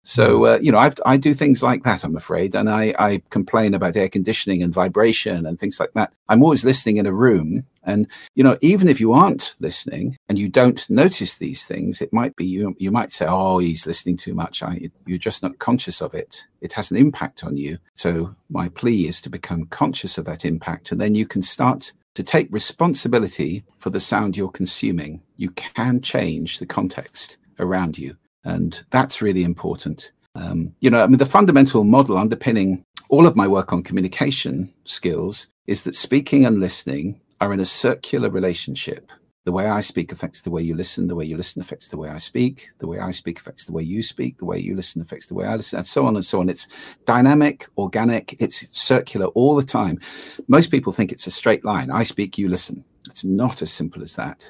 So uh, you know, I've, i do things like that. I'm afraid, and I, I complain about air conditioning and vibration and things like that. I'm always listening in a room, and you know, even if you aren't listening and you don't notice these things, it might be you. You might say, "Oh, he's listening too much." I, you're just not conscious of it. It has an impact on you. So my plea is to become conscious of that impact, and then you can start to take responsibility for the sound you're consuming. You can change the context around you. And that's really important. Um, you know, I mean, the fundamental model underpinning all of my work on communication skills is that speaking and listening are in a circular relationship. The way I speak affects the way you listen. The way you listen affects the way I speak. The way I speak affects the way you speak. The way you listen affects the way I listen, and so on and so on. It's dynamic, organic, it's circular all the time. Most people think it's a straight line. I speak, you listen. It's not as simple as that.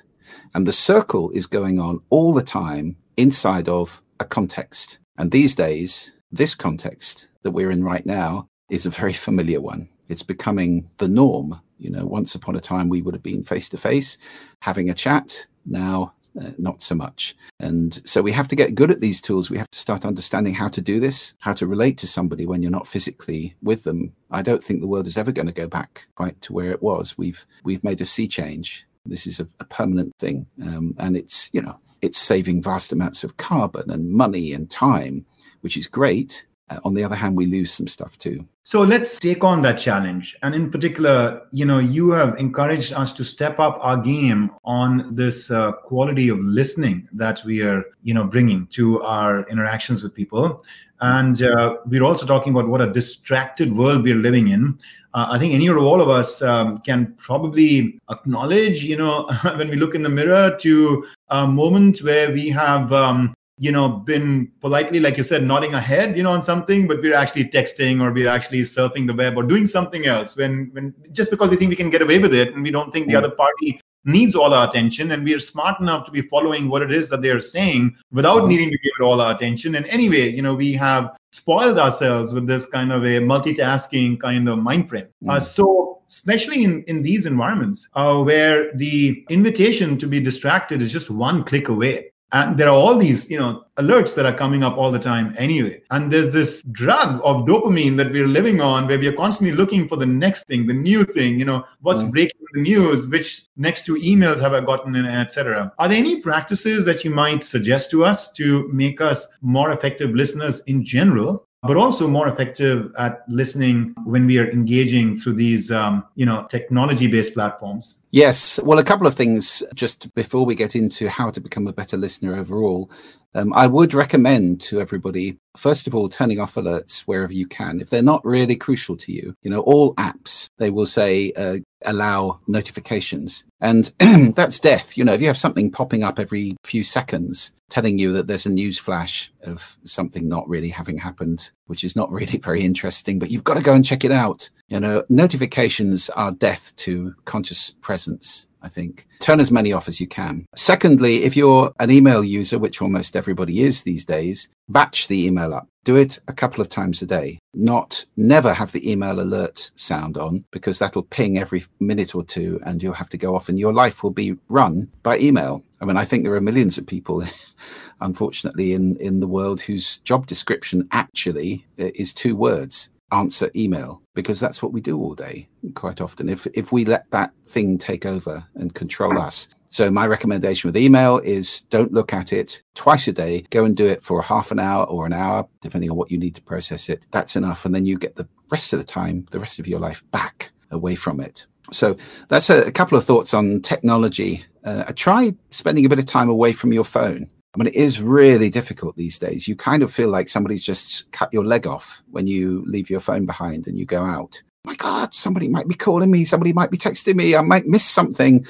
And the circle is going on all the time inside of a context. And these days, this context that we're in right now is a very familiar one. It's becoming the norm you know, once upon a time we would have been face to face having a chat. Now, uh, not so much. And so we have to get good at these tools. We have to start understanding how to do this, how to relate to somebody when you're not physically with them. I don't think the world is ever going to go back quite to where it was. We've we've made a sea change. This is a, a permanent thing, um, and it's you know it's saving vast amounts of carbon and money and time, which is great. Uh, on the other hand, we lose some stuff too. So let's take on that challenge. And in particular, you know, you have encouraged us to step up our game on this uh, quality of listening that we are, you know, bringing to our interactions with people. And uh, we're also talking about what a distracted world we're living in. Uh, I think any or all of us um, can probably acknowledge, you know, when we look in the mirror to a moment where we have um, you know been politely like you said nodding our head you know on something but we're actually texting or we're actually surfing the web or doing something else when when just because we think we can get away with it and we don't think the mm. other party needs all our attention and we are smart enough to be following what it is that they're saying without mm. needing to give it all our attention and anyway you know we have spoiled ourselves with this kind of a multitasking kind of mind frame mm. uh, so especially in, in these environments uh, where the invitation to be distracted is just one click away and there are all these you know alerts that are coming up all the time anyway. And there's this drug of dopamine that we're living on where we are constantly looking for the next thing the new thing you know what's mm. breaking the news which next two emails have i gotten in etc are there any practices that you might suggest to us to make us more effective listeners in general but also more effective at listening when we are engaging through these um, you know technology based platforms. Yes. Well a couple of things just before we get into how to become a better listener overall. Um, I would recommend to everybody, first of all, turning off alerts wherever you can. If they're not really crucial to you, you know, all apps, they will say, uh, allow notifications. And that's death. You know, if you have something popping up every few seconds telling you that there's a news flash of something not really having happened, which is not really very interesting, but you've got to go and check it out. You know, notifications are death to conscious presence. I think. Turn as many off as you can. Secondly, if you're an email user, which almost everybody is these days, batch the email up. Do it a couple of times a day. Not never have the email alert sound on because that'll ping every minute or two and you'll have to go off and your life will be run by email. I mean, I think there are millions of people, unfortunately, in, in the world whose job description actually uh, is two words answer email because that's what we do all day quite often. If if we let that thing take over and control us. So my recommendation with email is don't look at it twice a day. Go and do it for a half an hour or an hour depending on what you need to process it. That's enough. And then you get the rest of the time the rest of your life back away from it. So that's a, a couple of thoughts on technology. Uh, try spending a bit of time away from your phone I mean, it is really difficult these days. You kind of feel like somebody's just cut your leg off when you leave your phone behind and you go out. My God, somebody might be calling me. Somebody might be texting me. I might miss something.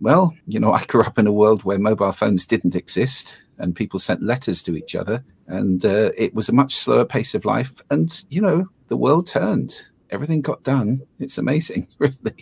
Well, you know, I grew up in a world where mobile phones didn't exist and people sent letters to each other. And uh, it was a much slower pace of life. And, you know, the world turned. Everything got done. It's amazing, really.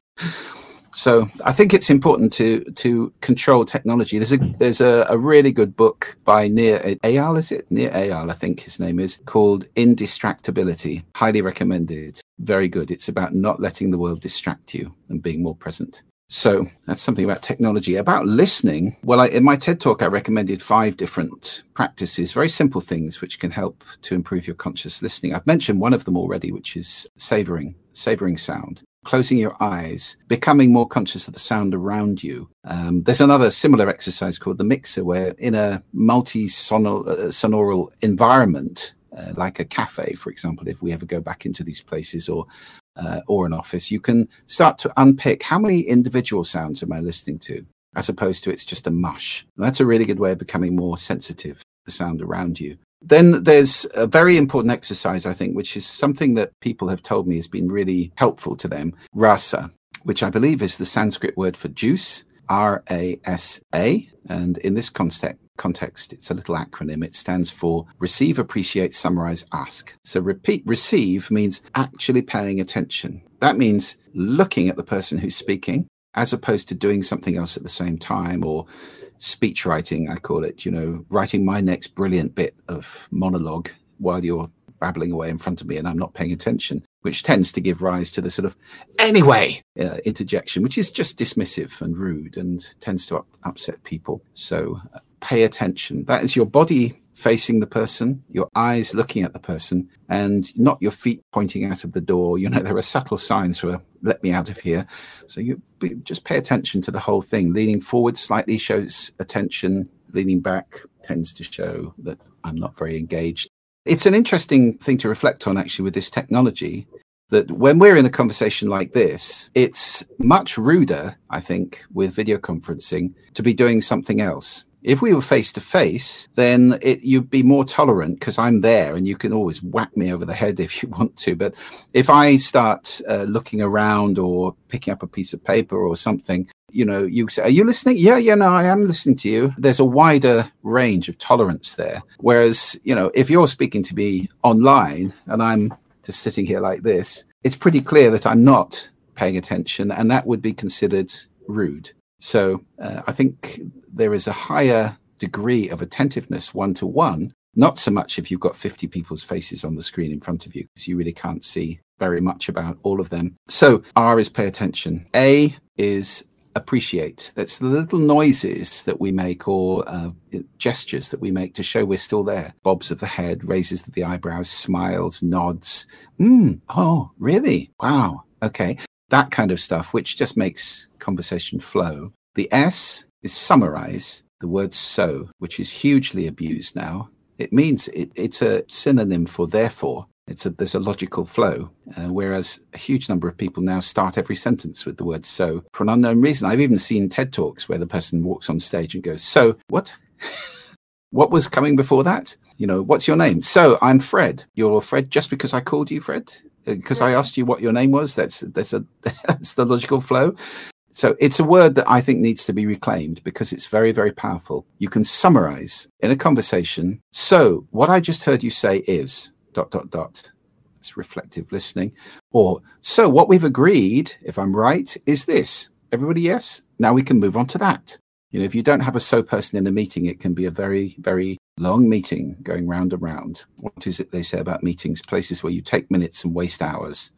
So I think it's important to to control technology. There's a there's a, a really good book by Nir Eyal, is it? Nir Eyal, I think his name is, called Indistractability. Highly recommended. Very good. It's about not letting the world distract you and being more present. So that's something about technology. About listening, well, I, in my TED talk, I recommended five different practices, very simple things which can help to improve your conscious listening. I've mentioned one of them already, which is savoring, savoring sound closing your eyes, becoming more conscious of the sound around you. Um, there's another similar exercise called the mixer, where in a multi uh, environment, uh, like a cafe, for example, if we ever go back into these places or uh, or an office, you can start to unpick how many individual sounds am I listening to, as opposed to it's just a mush. And that's a really good way of becoming more sensitive to the sound around you. Then there's a very important exercise, I think, which is something that people have told me has been really helpful to them rasa, which I believe is the Sanskrit word for juice. R A S A. And in this context, context, it's a little acronym. It stands for receive, appreciate, summarize, ask. So repeat, receive means actually paying attention. That means looking at the person who's speaking as opposed to doing something else at the same time or speech writing, I call it, you know, writing my next brilliant bit of monologue while you're babbling away in front of me and I'm not paying attention, which tends to give rise to the sort of anyway uh, interjection, which is just dismissive and rude and tends to up- upset people. So uh, pay attention. That is your body facing the person, your eyes looking at the person, and not your feet pointing out of the door. You know, there are subtle signs for let me out of here. So you just pay attention to the whole thing. Leaning forward slightly shows attention, leaning back tends to show that I'm not very engaged. It's an interesting thing to reflect on actually with this technology that when we're in a conversation like this, it's much ruder, I think, with video conferencing to be doing something else. If we were face to face, then it, you'd be more tolerant because I'm there and you can always whack me over the head if you want to. But if I start uh, looking around or picking up a piece of paper or something, you know, you say, Are you listening? Yeah, yeah, no, I am listening to you. There's a wider range of tolerance there. Whereas, you know, if you're speaking to me online and I'm just sitting here like this, it's pretty clear that I'm not paying attention and that would be considered rude. So uh, I think there is a higher degree of attentiveness one to one, not so much if you've got 50 people's faces on the screen in front of you, because you really can't see very much about all of them. So R is pay attention. A is appreciate. That's the little noises that we make or uh, gestures that we make to show we're still there. Bobs of the head, raises of the eyebrows, smiles, nods. Mm, oh, really? Wow. Okay. That kind of stuff, which just makes conversation flow. The S is summarize, the word so, which is hugely abused now. It means it, it's a synonym for therefore. It's a, there's a logical flow, uh, whereas a huge number of people now start every sentence with the word so for an unknown reason. I've even seen TED Talks where the person walks on stage and goes, So, what? what was coming before that? You know, what's your name? So, I'm Fred. You're Fred just because I called you Fred? Because I asked you what your name was. That's that's a that's the logical flow. So it's a word that I think needs to be reclaimed because it's very, very powerful. You can summarize in a conversation. So what I just heard you say is dot, dot, dot. It's reflective listening. Or, so what we've agreed, if I'm right, is this. Everybody, yes? Now we can move on to that. You know, if you don't have a so person in a meeting, it can be a very, very long meeting going round and round. What is it they say about meetings? Places where you take minutes and waste hours.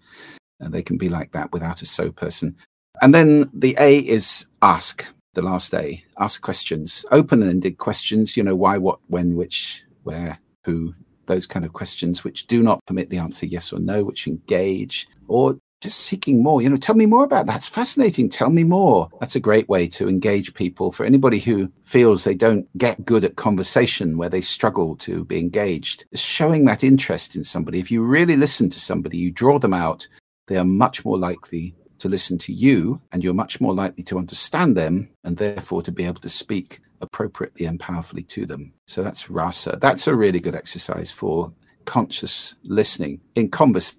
And they can be like that without a so person. And then the A is ask, the last A. Ask questions, open ended questions, you know, why, what, when, which, where, who, those kind of questions which do not permit the answer yes or no, which engage, or just seeking more. You know, tell me more about that. It's fascinating. Tell me more. That's a great way to engage people. For anybody who feels they don't get good at conversation, where they struggle to be engaged, showing that interest in somebody. If you really listen to somebody, you draw them out, they are much more likely to listen to you and you're much more likely to understand them and therefore to be able to speak appropriately and powerfully to them. So that's rasa. That's a really good exercise for conscious listening in conversation,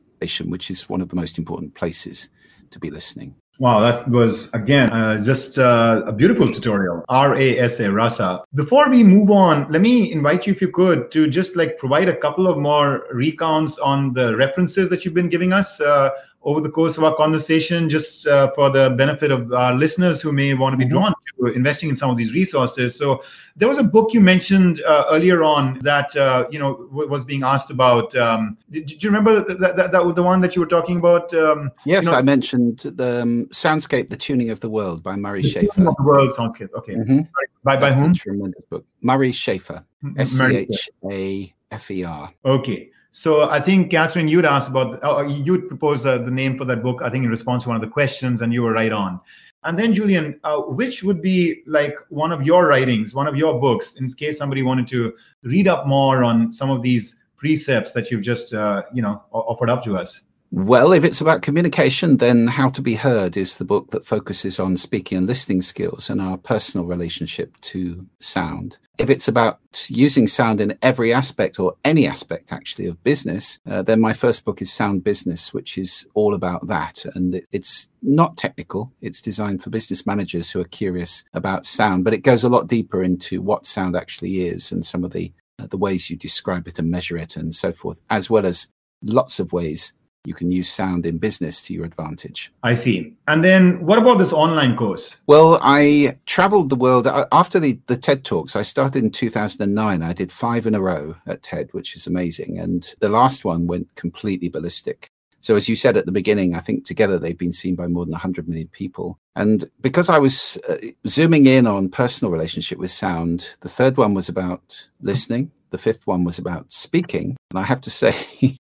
which is one of the most important places to be listening. Wow, that was again uh, just uh, a beautiful tutorial. R A S A Rasa. Before we move on, let me invite you, if you could, to just like provide a couple of more recounts on the references that you've been giving us. Uh, over the course of our conversation, just uh, for the benefit of our listeners who may want to be mm-hmm. drawn to investing in some of these resources. So, there was a book you mentioned uh, earlier on that uh, you know w- was being asked about. Um, did, did, you remember that, that, that, was the one that you were talking about? Um, yes, you know, I mentioned the um, Soundscape: The Tuning of the World by Murray Schafer. Of the World Soundscape. Okay. Mm-hmm. By by whom? Tremendous book. Murray Schafer. S C H A F E R. Okay. So I think Catherine, you'd asked about, oh, you'd proposed the, the name for that book. I think in response to one of the questions, and you were right on. And then Julian, uh, which would be like one of your writings, one of your books, in case somebody wanted to read up more on some of these precepts that you've just, uh, you know, offered up to us? Well, if it's about communication, then How to Be Heard is the book that focuses on speaking and listening skills and our personal relationship to sound. If it's about using sound in every aspect or any aspect actually of business, uh, then my first book is Sound Business, which is all about that. And it, it's not technical, it's designed for business managers who are curious about sound, but it goes a lot deeper into what sound actually is and some of the uh, the ways you describe it and measure it and so forth, as well as lots of ways you can use sound in business to your advantage. I see. And then what about this online course? Well, I traveled the world after the, the TED Talks. I started in 2009. I did five in a row at TED, which is amazing. And the last one went completely ballistic. So, as you said at the beginning, I think together they've been seen by more than 100 million people. And because I was uh, zooming in on personal relationship with sound, the third one was about listening. The fifth one was about speaking. And I have to say,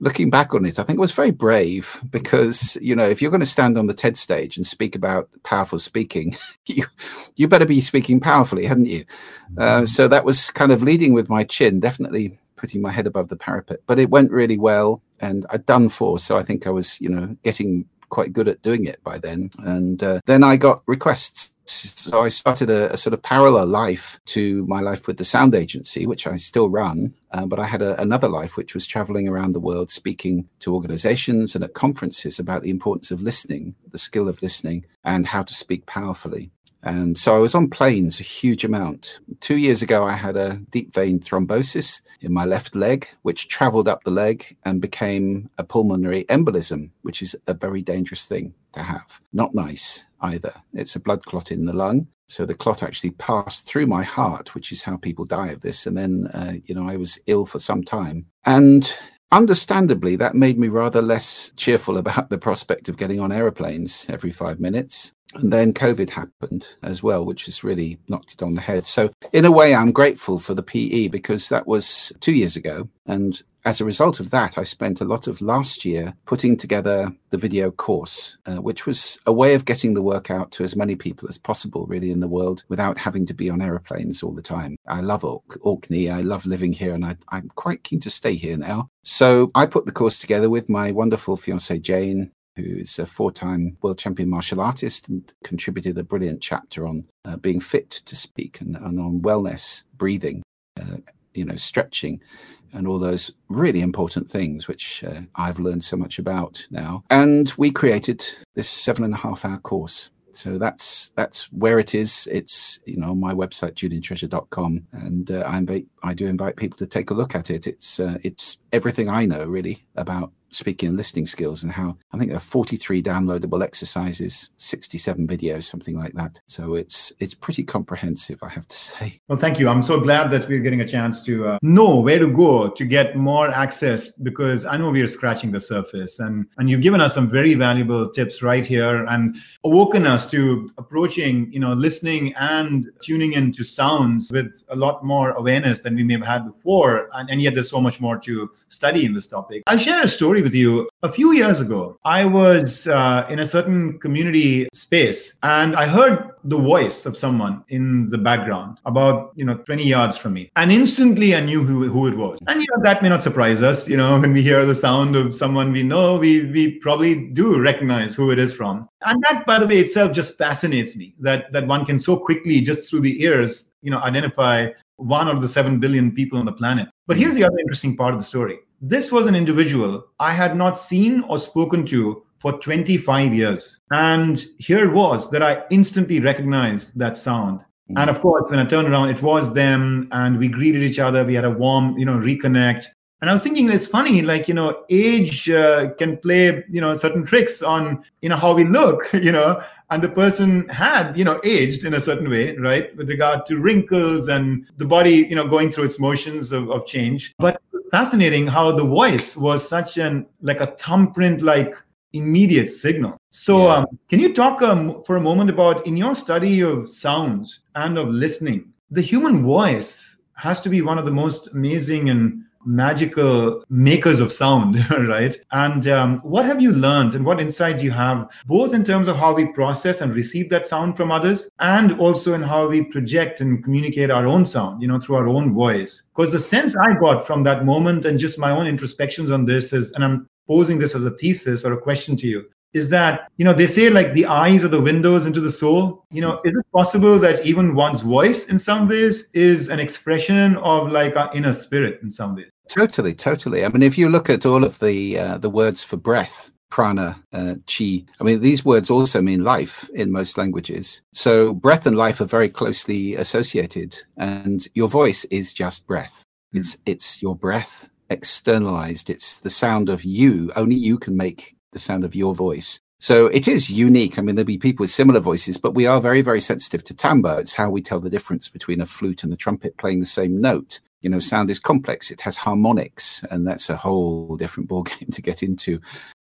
looking back on it, I think it was very brave because you know if you're going to stand on the TED stage and speak about powerful speaking, you you better be speaking powerfully, hadn't you? Uh, so that was kind of leading with my chin, definitely putting my head above the parapet. But it went really well, and I'd done four, so I think I was you know getting quite good at doing it by then. And uh, then I got requests so I started a, a, sort of parallel life to my life with the sound agency, which I still run. Uh, but I had a, another life, which was traveling around the world, speaking to organizations and at conferences about the importance of listening, the skill of listening, and how to speak powerfully. And so I was on planes a huge amount. Two years ago, I had a deep vein thrombosis in my left leg, which traveled up the leg and became a pulmonary embolism, which is a very dangerous thing to have. Not nice either. It's a blood clot in the lung. So the clot actually passed through my heart, which is how people die of this. And then, uh, you know, I was ill for some time. And understandably, that made me rather less cheerful about the prospect of getting on aeroplanes every five minutes. And then COVID happened as well, which has really knocked it on the head. So, in a way, I'm grateful for the PE because that was two years ago. And as a result of that, I spent a lot of last year putting together the video course, uh, which was a way of getting the work out to as many people as possible, really, in the world without having to be on aeroplanes all the time. I love Orkney. I love living here, and I, I'm quite keen to stay here now. So I put the course together with my wonderful fiancee, Jane, who is a four time world champion martial artist and contributed a brilliant chapter on uh, being fit to speak and, and on wellness, breathing, uh, you know, stretching. And all those really important things, which uh, I've learned so much about now. And we created this seven and a half hour course so that's that's where it is. It's you know my website juliantreasure.com, and uh, I invite I do invite people to take a look at it. It's uh, it's everything I know really about speaking and listening skills and how I think there are 43 downloadable exercises, 67 videos, something like that. So it's it's pretty comprehensive, I have to say. Well, thank you. I'm so glad that we're getting a chance to uh, know where to go to get more access because I know we are scratching the surface and and you've given us some very valuable tips right here and awoken us to approaching, you know, listening and tuning into sounds with a lot more awareness than we may have had before. And, and yet there's so much more to study in this topic. I'll share a story story with you. A few years ago, I was uh, in a certain community space and I heard the voice of someone in the background about, you know, 20 yards from me. And instantly I knew who, who it was. And, you know, that may not surprise us. You know, when we hear the sound of someone we know, we, we probably do recognize who it is from. And that, by the way, itself just fascinates me that, that one can so quickly, just through the ears, you know, identify one of the 7 billion people on the planet. But here's the other interesting part of the story this was an individual I had not seen or spoken to for 25 years. And here it was that I instantly recognized that sound. Mm-hmm. And of course, when I turned around, it was them, and we greeted each other. We had a warm, you know, reconnect. And I was thinking, it's funny, like you know, age uh, can play, you know, certain tricks on, you know, how we look, you know. And the person had, you know, aged in a certain way, right, with regard to wrinkles and the body, you know, going through its motions of, of change. But fascinating how the voice was such an like a thumbprint like immediate signal so yeah. um, can you talk um, for a moment about in your study of sounds and of listening the human voice has to be one of the most amazing and magical makers of sound, right? And um, what have you learned and what insight you have, both in terms of how we process and receive that sound from others, and also in how we project and communicate our own sound, you know, through our own voice? Because the sense I got from that moment and just my own introspections on this is, and I'm posing this as a thesis or a question to you is that you know they say like the eyes are the windows into the soul you know is it possible that even one's voice in some ways is an expression of like our inner spirit in some ways totally totally i mean if you look at all of the uh, the words for breath prana, uh, chi. I mean, these words also mean life in most languages. So breath and life are very closely associated, and your voice is just breath. Mm. It's it's your breath externalized. It's the sound of you. Only you can make the sound of your voice. So it is unique. I mean, there'll be people with similar voices, but we are very, very sensitive to timbre. It's how we tell the difference between a flute and a trumpet playing the same note. You know, sound is complex. It has harmonics, and that's a whole different ballgame to get into.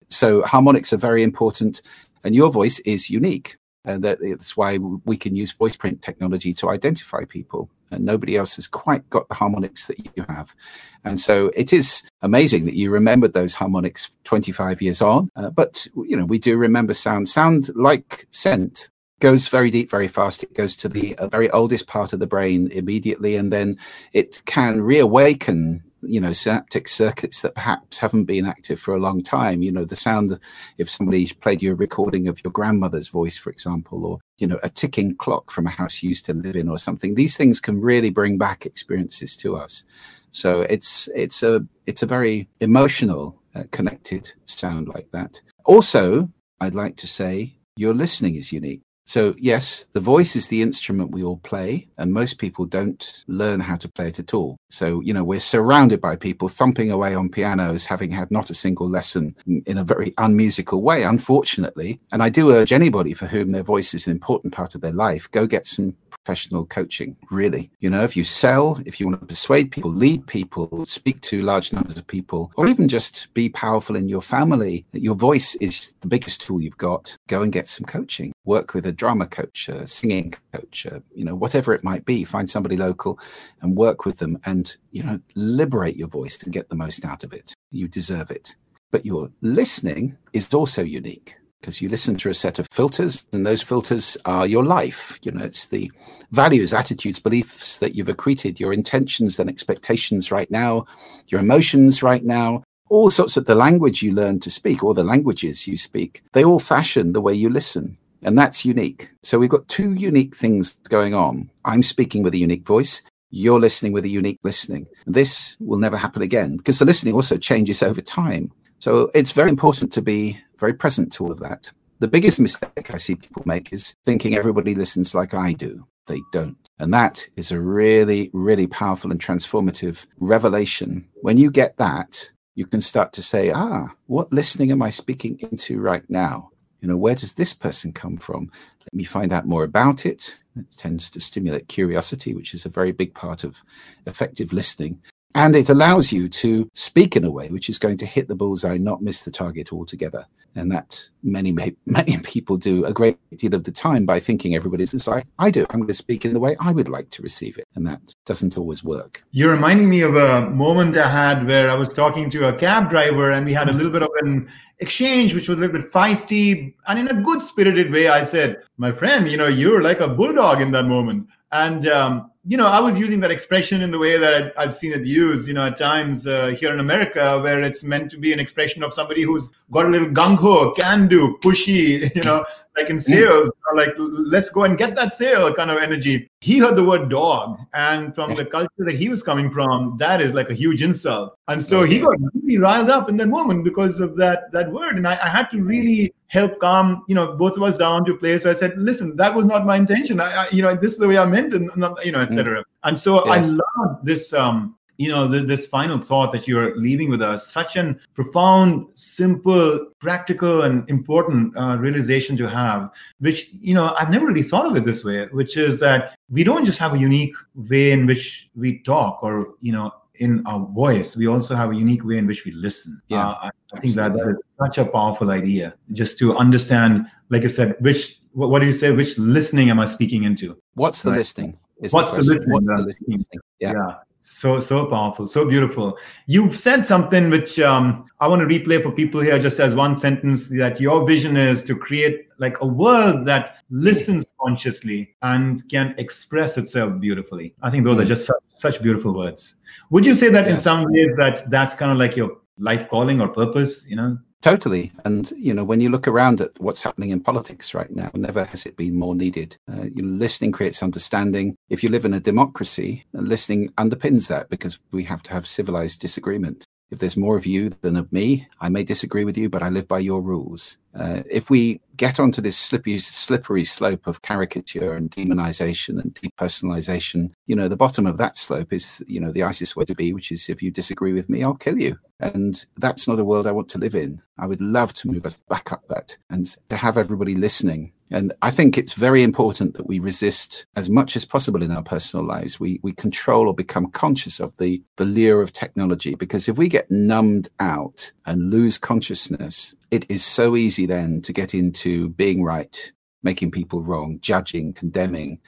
So harmonics are very important, and your voice is unique. And that's why we can use voice print technology to identify people. And nobody else has quite got the harmonics that you have. And so it is amazing that you remembered those harmonics 25 years on. Uh, but, you know, we do remember sound. Sound, like scent, goes very deep very fast it goes to the uh, very oldest part of the brain immediately and then it can reawaken you know synaptic circuits that perhaps haven't been active for a long time. You know the sound if somebody played you a recording of your grandmother's voice for example or you know a ticking clock from a house you used to live in or something these things can really bring back experiences to us. So it's it's a it's a very emotional uh, connected sound like that. Also i'd like to say your listening is unique so, yes, the voice is the instrument we all play, and most people don't learn how to play it at all. So, you know, we're surrounded by people thumping away on pianos, having had not a single lesson in a very unmusical way, unfortunately. And I do urge anybody for whom their voice is an important part of their life go get some professional coaching, really. You know, if you sell, if you want to persuade people, lead people, speak to large numbers of people, or even just be powerful in your family, your voice is the biggest tool you've got. Go and get some coaching. Work with a drama coach, a singing coach, a, you know, whatever it might be. Find somebody local and work with them and, you know, liberate your voice and get the most out of it. You deserve it. But your listening is also unique because you listen through a set of filters and those filters are your life you know it's the values attitudes beliefs that you've accreted your intentions and expectations right now your emotions right now all sorts of the language you learn to speak or the languages you speak they all fashion the way you listen and that's unique so we've got two unique things going on i'm speaking with a unique voice you're listening with a unique listening this will never happen again because the listening also changes over time so it's very important to be very present to all of that. The biggest mistake I see people make is thinking everybody listens like I do. They don't. And that is a really, really powerful and transformative revelation. When you get that, you can start to say, ah, what listening am I speaking into right now? You know, where does this person come from? Let me find out more about it. It tends to stimulate curiosity, which is a very big part of effective listening. And it allows you to speak in a way which is going to hit the bullseye, not miss the target altogether. And that many, many people do a great deal of the time by thinking everybody's just like I do. I'm going to speak in the way I would like to receive it. And that doesn't always work. You're reminding me of a moment I had where I was talking to a cab driver and we had a little bit of an exchange, which was a little bit feisty. And in a good spirited way, I said, My friend, you know, you're like a bulldog in that moment. And um, you know, I was using that expression in the way that I've seen it used, you know, at times uh, here in America, where it's meant to be an expression of somebody who's got a little gung ho, can do, pushy, you know, like in sales, mm. like let's go and get that sale kind of energy. He heard the word dog, and from the culture that he was coming from, that is like a huge insult. And so he got really riled up in that moment because of that that word. And I, I had to really help calm, you know, both of us down to a place where I said, listen, that was not my intention. I, I you know, this is the way I meant not, you know, etc. Mm. And so yes. I love this um you know the, this final thought that you're leaving with us such an profound simple practical and important uh, realization to have which you know i've never really thought of it this way which is that we don't just have a unique way in which we talk or you know in our voice we also have a unique way in which we listen yeah uh, I, I think that, that is such a powerful idea just to understand like you said which what, what do you say which listening am i speaking into what's the right? listening what's the, the listening, what's the listening? yeah. yeah so so powerful, so beautiful. You've said something which um, I want to replay for people here, just as one sentence. That your vision is to create like a world that listens consciously and can express itself beautifully. I think those are just such, such, beautiful words. Would you say that yes. in some ways that that's kind of like your life calling or purpose, you know? Totally. And, you know, when you look around at what's happening in politics right now, never has it been more needed. Uh, you know, listening creates understanding. If you live in a democracy, listening underpins that because we have to have civilized disagreement. If there's more of you than of me, I may disagree with you, but I live by your rules. Uh, if we get onto this slippery, slippery slope of caricature and demonization and depersonalization, you know, the bottom of that slope is, you know, the ISIS way to be, which is if you disagree with me, I'll kill you. And that's not a world I want to live in. I would love to move us back up that and to have everybody listening and I think it's very important that we resist as much as possible in our personal lives. We we control or become conscious of the, the lure of technology because if we get numbed out and lose consciousness, it is so easy then to get into being right, making people wrong, judging, condemning.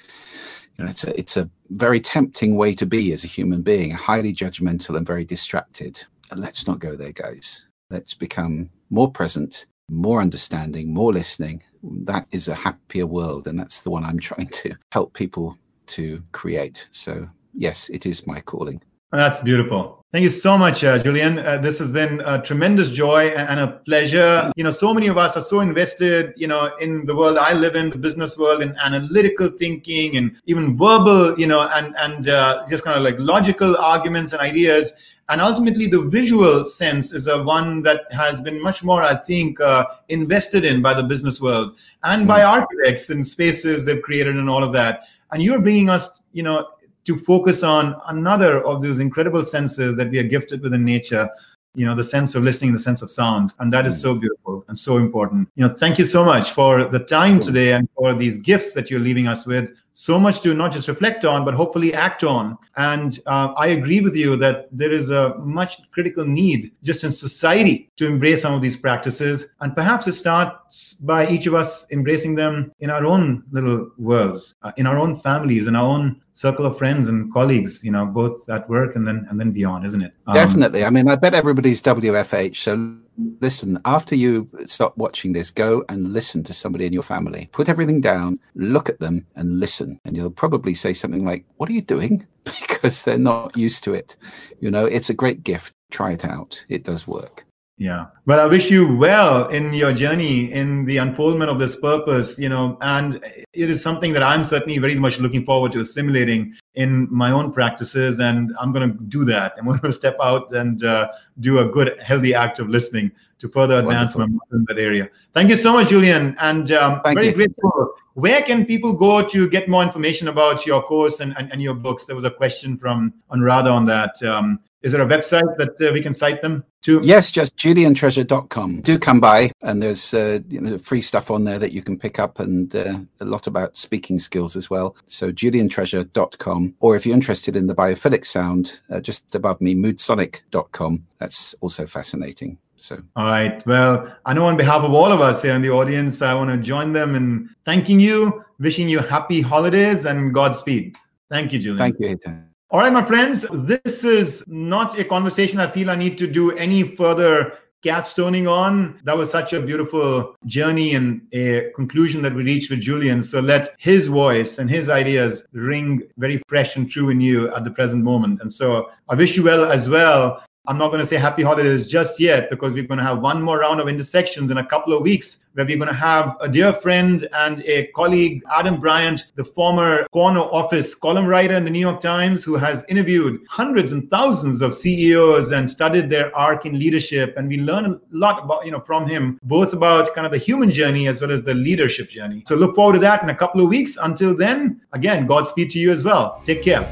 You know, it's a it's a very tempting way to be as a human being, highly judgmental and very distracted. And let's not go there, guys. Let's become more present, more understanding, more listening, that is a happier world. And that's the one I'm trying to help people to create. So, yes, it is my calling. That's beautiful. Thank you so much, uh, Julian. Uh, this has been a tremendous joy and a pleasure. You know, so many of us are so invested, you know, in the world I live in, the business world, in analytical thinking and even verbal, you know, and and uh, just kind of like logical arguments and ideas. And ultimately, the visual sense is a one that has been much more, I think, uh, invested in by the business world and by hmm. architects and spaces they've created and all of that. And you're bringing us, you know, to focus on another of those incredible senses that we are gifted with in nature, you know the sense of listening the sense of sound. And that is so mm. beautiful and so important. You know thank you so much for the time today and for these gifts that you're leaving us with so much to not just reflect on but hopefully act on. And uh, i agree with you that there is a much critical need just in society to embrace some of these practices and perhaps it starts by each of us embracing them in our own little worlds uh, in our own families in our own circle of friends and colleagues you know both at work and then and then beyond isn't it? Um, definitely. I mean i bet everybody's wfh so listen after you stop watching this go and listen to somebody in your family. Put everything down look at them and listen. And you'll probably say something like what are you doing? Because they're not used to it. You know it's a great gift. Try it out. It does work yeah. Well, I wish you well in your journey in the unfoldment of this purpose, you know, and it is something that I'm certainly very much looking forward to assimilating in my own practices. And I'm going to do that. I'm going to step out and uh, do a good, healthy act of listening to further advance Wonderful. my in that area. Thank you so much, Julian. And um, very you. grateful. Where can people go to get more information about your course and, and, and your books? There was a question from Anuradha on that. Um, is there a website that uh, we can cite them to? Yes, just juliantreasure.com. Do come by, and there's uh, you know, free stuff on there that you can pick up and uh, a lot about speaking skills as well. So juliantreasure.com. Or if you're interested in the biophilic sound, uh, just above me, moodsonic.com. That's also fascinating. So, all right. Well, I know on behalf of all of us here in the audience, I want to join them in thanking you, wishing you happy holidays and Godspeed. Thank you, Julian. Thank you, Hiten. All right, my friends, this is not a conversation I feel I need to do any further capstoning on. That was such a beautiful journey and a conclusion that we reached with Julian. So let his voice and his ideas ring very fresh and true in you at the present moment. And so I wish you well as well I'm not going to say happy holidays just yet because we're going to have one more round of intersections in a couple of weeks where we're going to have a dear friend and a colleague, Adam Bryant, the former corner office column writer in the New York Times, who has interviewed hundreds and thousands of CEOs and studied their arc in leadership. And we learn a lot about, you know, from him, both about kind of the human journey as well as the leadership journey. So look forward to that in a couple of weeks. Until then, again, Godspeed to you as well. Take care.